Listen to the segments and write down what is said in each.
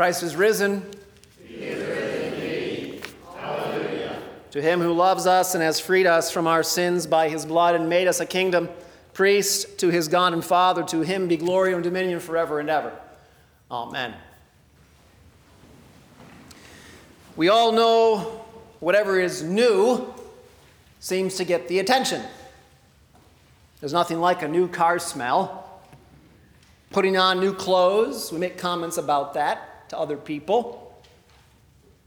Christ is risen. To him who loves us and has freed us from our sins by his blood and made us a kingdom, priest to his God and Father, to him be glory and dominion forever and ever. Amen. We all know whatever is new seems to get the attention. There's nothing like a new car smell. Putting on new clothes, we make comments about that to other people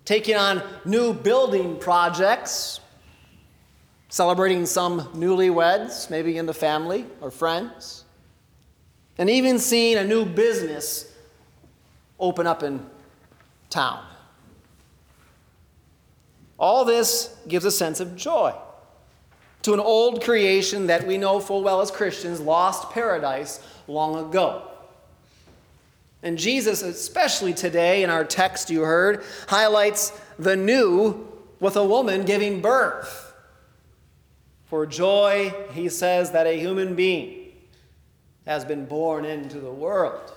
taking on new building projects, celebrating some newlyweds, maybe in the family or friends, and even seeing a new business open up in town. All this gives a sense of joy to an old creation that we know full well as Christians lost paradise long ago. And Jesus, especially today in our text you heard, highlights the new with a woman giving birth. For joy, he says that a human being has been born into the world.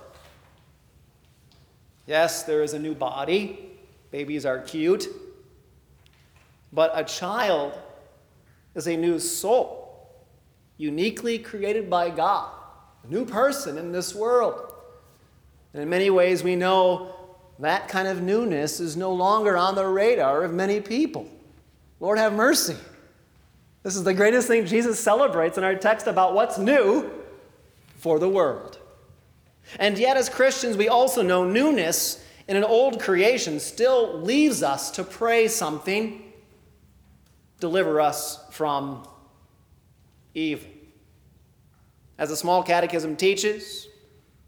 Yes, there is a new body. Babies are cute. But a child is a new soul, uniquely created by God, a new person in this world. And in many ways, we know that kind of newness is no longer on the radar of many people. Lord, have mercy. This is the greatest thing Jesus celebrates in our text about what's new for the world. And yet, as Christians, we also know newness in an old creation still leaves us to pray something deliver us from evil. As the small catechism teaches,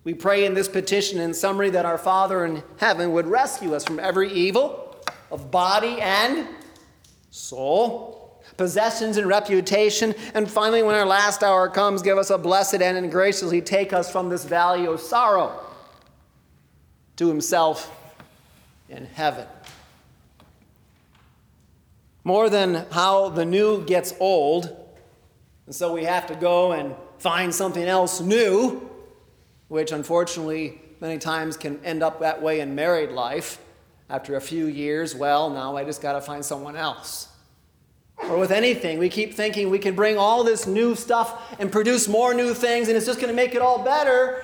we pray in this petition in summary that our Father in heaven would rescue us from every evil of body and soul, possessions and reputation, and finally, when our last hour comes, give us a blessed end and graciously take us from this valley of sorrow to Himself in heaven. More than how the new gets old, and so we have to go and find something else new which unfortunately many times can end up that way in married life. After a few years, well, now I just got to find someone else. Or with anything, we keep thinking we can bring all this new stuff and produce more new things and it's just going to make it all better.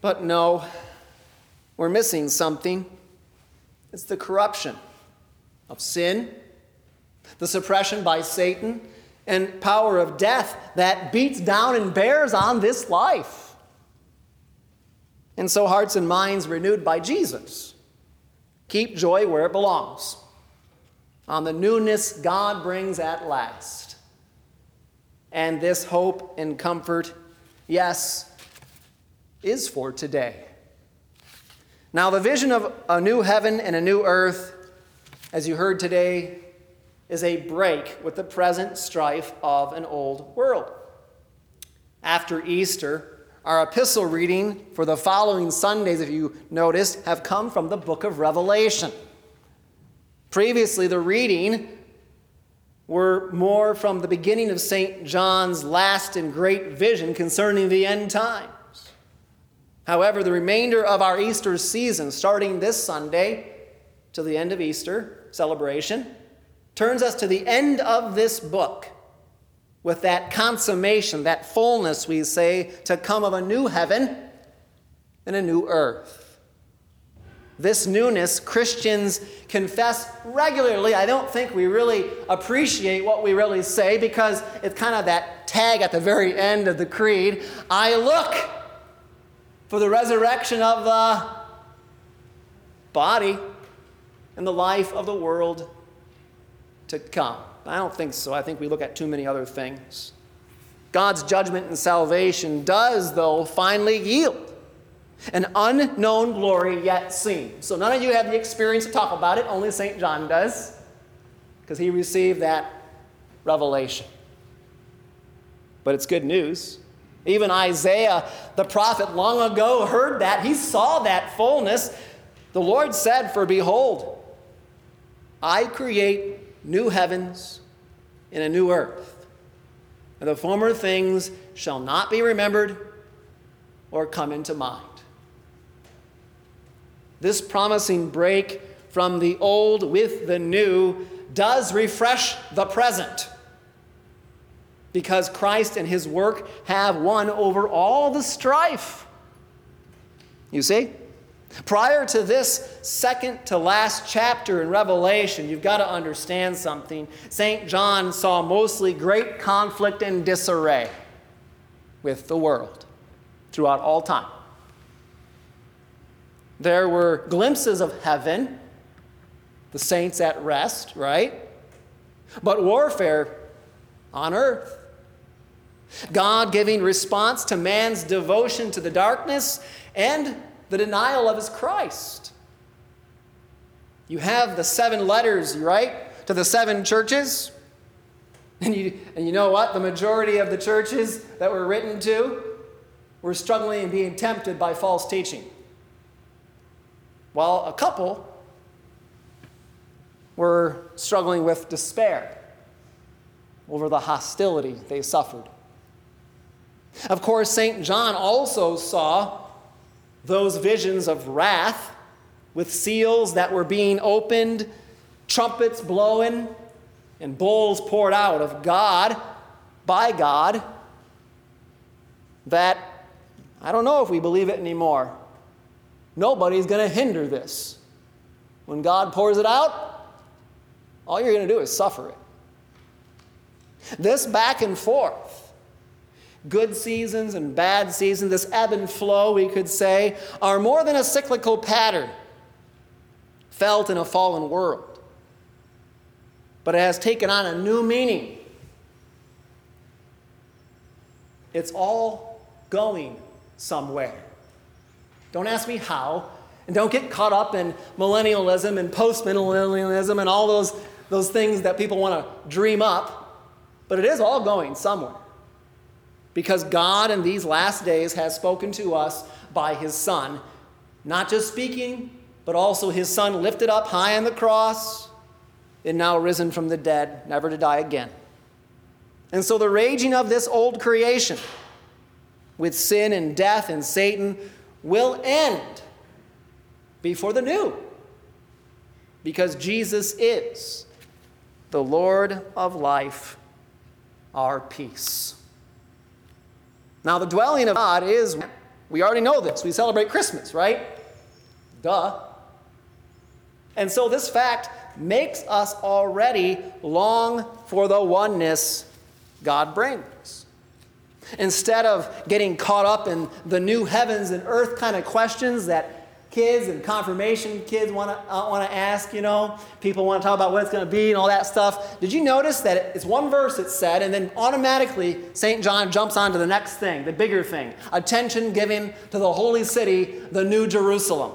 But no, we're missing something. It's the corruption of sin, the suppression by Satan, and power of death that beats down and bears on this life. And so, hearts and minds renewed by Jesus keep joy where it belongs, on the newness God brings at last. And this hope and comfort, yes, is for today. Now, the vision of a new heaven and a new earth, as you heard today, is a break with the present strife of an old world. After Easter, our epistle reading for the following Sundays, if you noticed, have come from the book of Revelation. Previously, the reading were more from the beginning of St. John's last and great vision concerning the end times. However, the remainder of our Easter season, starting this Sunday to the end of Easter celebration, turns us to the end of this book with that consummation, that fullness, we say, to come of a new heaven and a new earth. This newness, Christians confess regularly. I don't think we really appreciate what we really say because it's kind of that tag at the very end of the creed I look for the resurrection of the body and the life of the world to come. I don't think so. I think we look at too many other things. God's judgment and salvation does, though, finally yield an unknown glory yet seen. So none of you have the experience to talk about it, only St. John does, because he received that revelation. But it's good news. Even Isaiah, the prophet, long ago heard that. He saw that fullness. The Lord said, For behold, I create new heavens and a new earth. And the former things shall not be remembered or come into mind. this promising break from the old with the new does refresh the present because Christ and his work have won over all the strife. You see? Prior to this second to last chapter in Revelation, you've got to understand something. St. John saw mostly great conflict and disarray with the world throughout all time. There were glimpses of heaven, the saints at rest, right? But warfare on earth. God giving response to man's devotion to the darkness and the denial of his Christ. You have the seven letters, right, to the seven churches. And you, and you know what? The majority of the churches that were written to were struggling and being tempted by false teaching. While a couple were struggling with despair over the hostility they suffered. Of course, St. John also saw those visions of wrath with seals that were being opened, trumpets blowing, and bowls poured out of God by God that I don't know if we believe it anymore. Nobody's going to hinder this. When God pours it out, all you're going to do is suffer it. This back and forth good seasons and bad seasons, this ebb and flow, we could say, are more than a cyclical pattern felt in a fallen world. But it has taken on a new meaning. It's all going somewhere. Don't ask me how, and don't get caught up in millennialism and postmillennialism and all those, those things that people want to dream up, but it is all going somewhere because God in these last days has spoken to us by his Son, not just speaking, but also his Son lifted up high on the cross and now risen from the dead, never to die again. And so the raging of this old creation with sin and death and Satan will end before the new. Because Jesus is the Lord of life, our peace. Now, the dwelling of God is, we already know this. We celebrate Christmas, right? Duh. And so, this fact makes us already long for the oneness God brings. Instead of getting caught up in the new heavens and earth kind of questions that kids and confirmation kids want to uh, want to ask, you know, people want to talk about what it's going to be and all that stuff. Did you notice that it's one verse it said, and then automatically St. John jumps on to the next thing, the bigger thing attention given to the holy city, the New Jerusalem.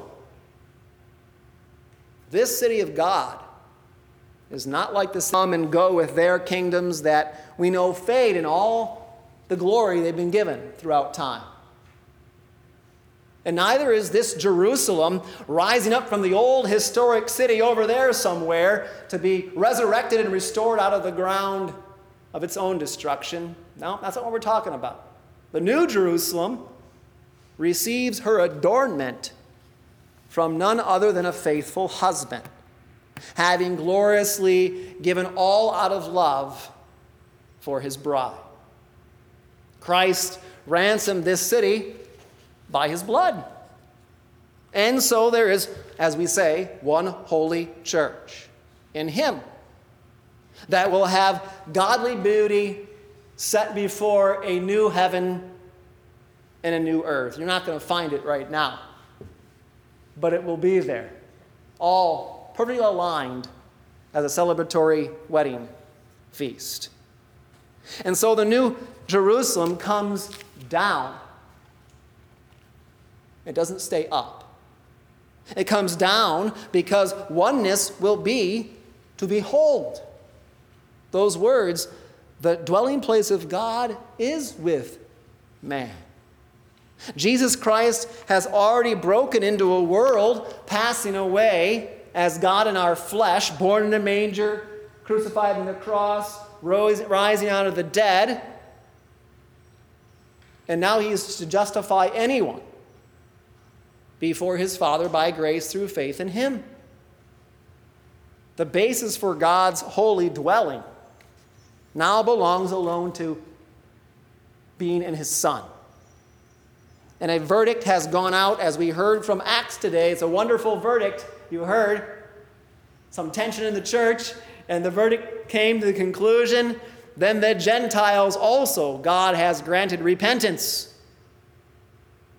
This city of God is not like the come and go with their kingdoms that we know fade in all the glory they've been given throughout time. And neither is this Jerusalem rising up from the old historic city over there somewhere to be resurrected and restored out of the ground of its own destruction. No, that's not what we're talking about. The new Jerusalem receives her adornment from none other than a faithful husband, having gloriously given all out of love for his bride. Christ ransomed this city by his blood. And so there is, as we say, one holy church in him that will have godly beauty set before a new heaven and a new earth. You're not going to find it right now, but it will be there, all perfectly aligned as a celebratory wedding feast. And so the new Jerusalem comes down it doesn't stay up. It comes down because oneness will be to behold. Those words, the dwelling place of God is with man. Jesus Christ has already broken into a world passing away as God in our flesh, born in a manger, crucified on the cross, rising out of the dead. And now he is to justify anyone before his Father by grace through faith in him. The basis for God's holy dwelling now belongs alone to being in his Son. And a verdict has gone out, as we heard from Acts today. It's a wonderful verdict. You heard some tension in the church, and the verdict came to the conclusion then the Gentiles also, God has granted repentance.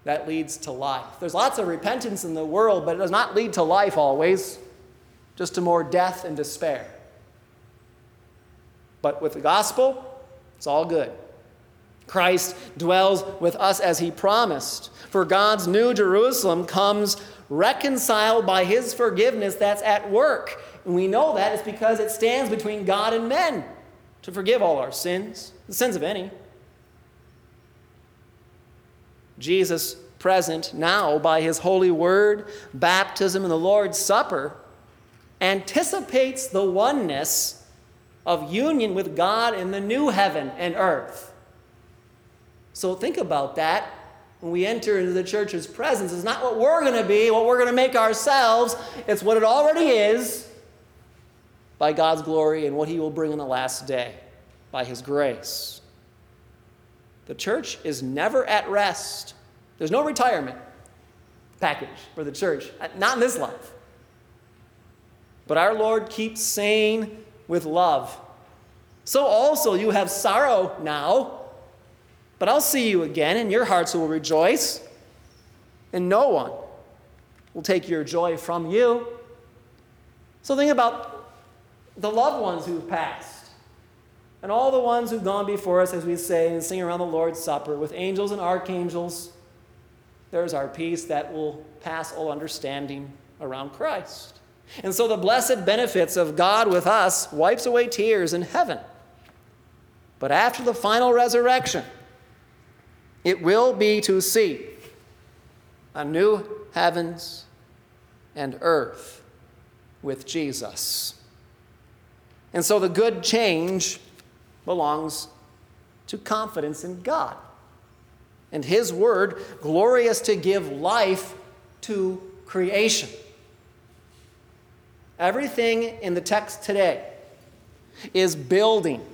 That leads to life. There's lots of repentance in the world, but it does not lead to life always, just to more death and despair. But with the gospel, it's all good. Christ dwells with us as he promised. For God's new Jerusalem comes reconciled by his forgiveness that's at work. And we know that it's because it stands between God and men to forgive all our sins, the sins of any. Jesus, present now by his holy word, baptism, and the Lord's Supper, anticipates the oneness of union with God in the new heaven and earth. So think about that when we enter into the church's presence. It's not what we're going to be, what we're going to make ourselves, it's what it already is by God's glory and what He will bring in the last day by His grace. The church is never at rest. There's no retirement package for the church, uh, not in this life. But our Lord keeps saying with love, So also you have sorrow now, but I'll see you again, and your hearts will rejoice, and no one will take your joy from you. So think about the loved ones who've passed, and all the ones who've gone before us, as we say and sing around the Lord's Supper, with angels and archangels. There's our peace that will pass all understanding around Christ. And so the blessed benefits of God with us wipes away tears in heaven. But after the final resurrection, it will be to see a new heavens and earth with Jesus. And so the good change belongs to confidence in God and His Word, glorious to give life to creation. Everything in the text today is building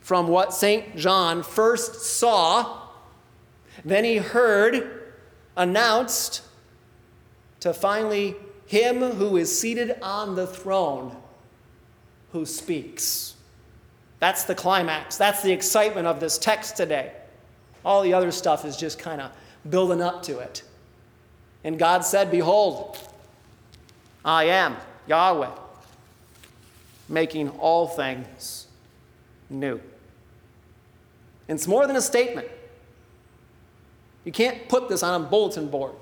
from what St. John first saw then he heard announced to finally him who is seated on the throne who speaks. That's the climax. That's the excitement of this text today. All the other stuff is just kind of building up to it. And God said, Behold, I am Yahweh, making all things new. And it's more than a statement. You can't put this on a bulletin board.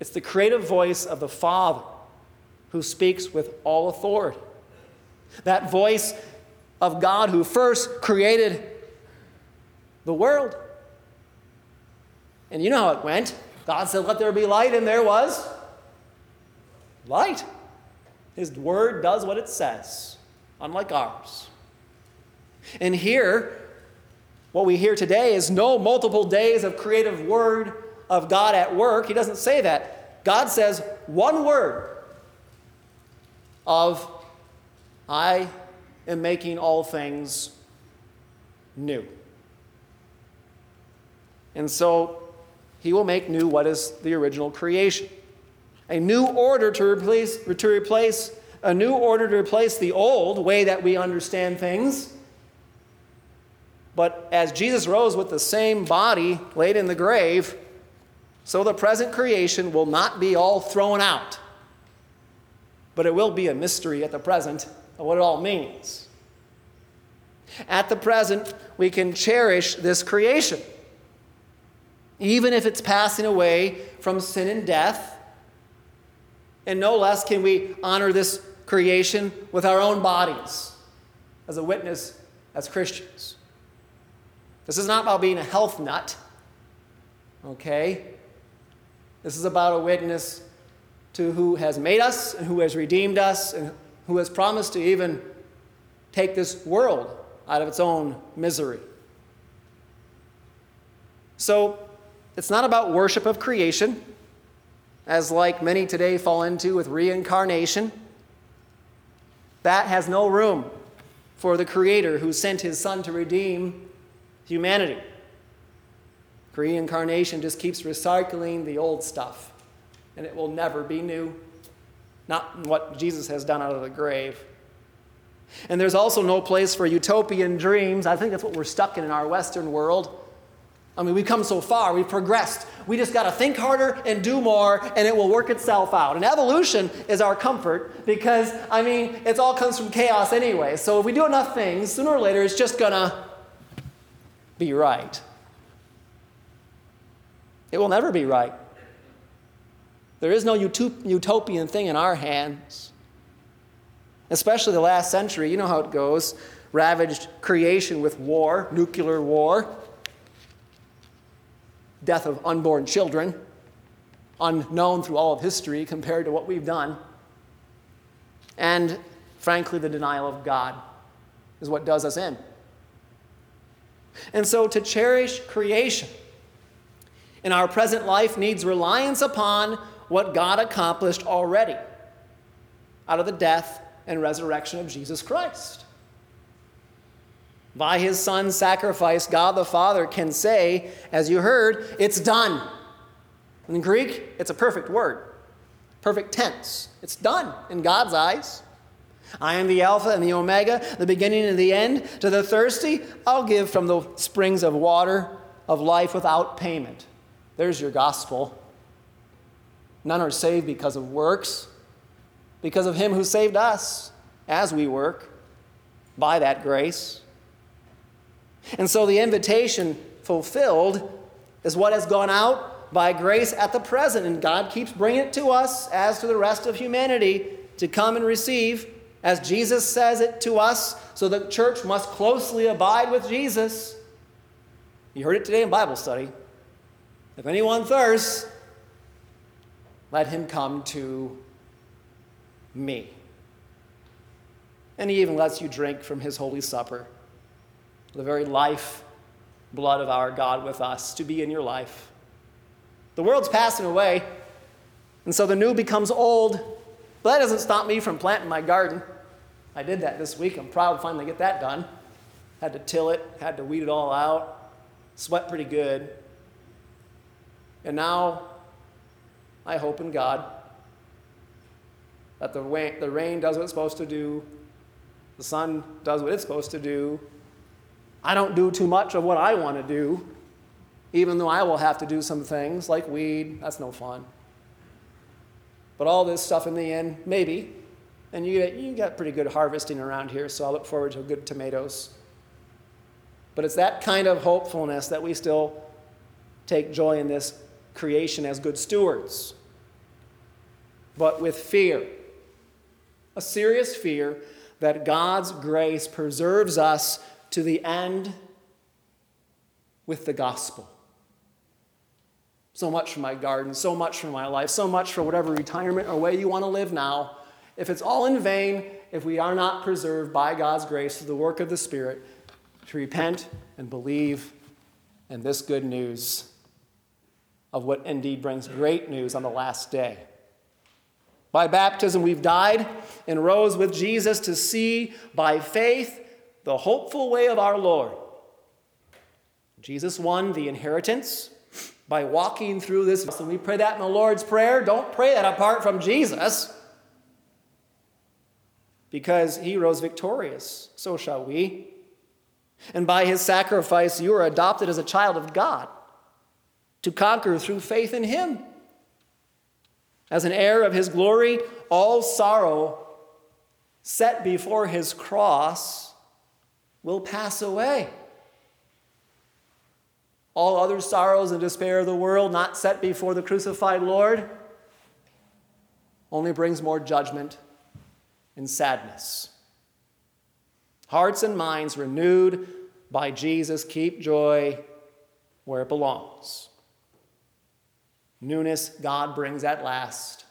It's the creative voice of the Father who speaks with all authority. That voice of God who first created the world. And you know how it went. God said, Let there be light, and there was light. His word does what it says, unlike ours. And here, what we hear today is no multiple days of creative word of God at work. He doesn't say that. God says one word of, I am making all things new. And so he will make new what is the original creation. A new order to replace, to replace a new order to replace the old way that we understand things but as Jesus rose with the same body laid in the grave, so the present creation will not be all thrown out. But it will be a mystery at the present what it all means. At the present, we can cherish this creation. Even if it's passing away from sin and death, and no less can we honor this creation with our own bodies as a witness as Christians. This is not about being a health nut, okay? This is about a witness to who has made us and who has redeemed us and who has promised to even take this world out of its own misery. So, It's not about worship of creation, as like many today fall into with reincarnation. That has no room for the Creator who sent His Son to redeem humanity. Reincarnation just keeps recycling the old stuff, and it will never be new. Not what Jesus has done out of the grave. And there's also no place for utopian dreams. I think that's what we're stuck in in our Western world. I mean, we've come so far, we've progressed. We just got to think harder and do more, and it will work itself out. And evolution is our comfort because, I mean, it all comes from chaos anyway. So if we do enough things, sooner or later, it's just going to be right. It will never be right. There is no utopian thing in our hands. Especially the last century, you know how it goes ravaged creation with war, nuclear war, death of unborn children, unknown through all of history compared to what we've done. And frankly, the denial of God is what does us in. And so to cherish creation in our present life needs reliance upon what God accomplished already out of the death and resurrection of Jesus Christ. By his son's sacrifice, God the Father can say, as you heard, it's done. In Greek, it's a perfect word, perfect tense. It's done in God's eyes. I am the Alpha and the Omega, the beginning and the end. To the thirsty, I'll give from the springs of water of life without payment. There's your gospel. None are saved because of works, because of Him who saved us as we work by that grace. And so the invitation fulfilled is what has gone out by grace at the present, and God keeps bringing it to us as to the rest of humanity to come and receive, as Jesus says it to us. So the church must closely abide with Jesus. You heard it today in Bible study. If anyone thirsts, let him come to me. And he even lets you drink from his holy supper, the very life, blood of our God with us, to be in your life. The world's passing away, and so the new becomes old. But that doesn't stop me from planting my garden. I did that this week. I'm proud to finally get that done. Had to till it, had to weed it all out, sweat pretty good. And now I hope in God that the rain, the rain does what it's supposed to do, the sun does what it's supposed to do. I don't do too much of what I want to do, even though I will have to do some things like weed. That's no fun. But all this stuff in the end, maybe. And you get, you get pretty good harvesting around here, so I look forward to good tomatoes. But it's that kind of hopefulness that we still take joy in this creation as good stewards but with fear. A serious fear that God's grace preserves us to the end with the gospel. So much for my garden, so much for my life, so much for whatever retirement or way you want to live now. If it's all in vain, if we are not preserved by God's grace through the work of the Spirit, to repent and believe in this good news of what indeed brings great news on the last day. By baptism, we've died and rose with Jesus to see by faith the hopeful way of our Lord. Jesus won the inheritance by walking through this. And we pray that in the Lord's Prayer. Don't pray that apart from Jesus because he rose victorious. So shall we. And by his sacrifice, you are adopted as a child of God to conquer through faith in him. As an heir of his glory, all sorrow set before his cross will pass away. All other sorrows and despair of the world not set before the crucified Lord only brings more judgment and sadness. Hearts and minds renewed by Jesus keep joy where it belongs. Newness God brings at last.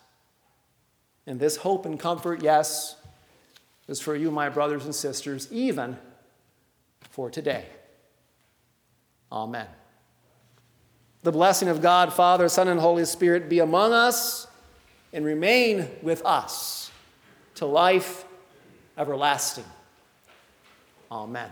And this hope and comfort, yes, is for you, my brothers and sisters, even for today. Amen. the blessing of God, Father, Son, and Holy Spirit be among us and remain with us to life everlasting. Amen.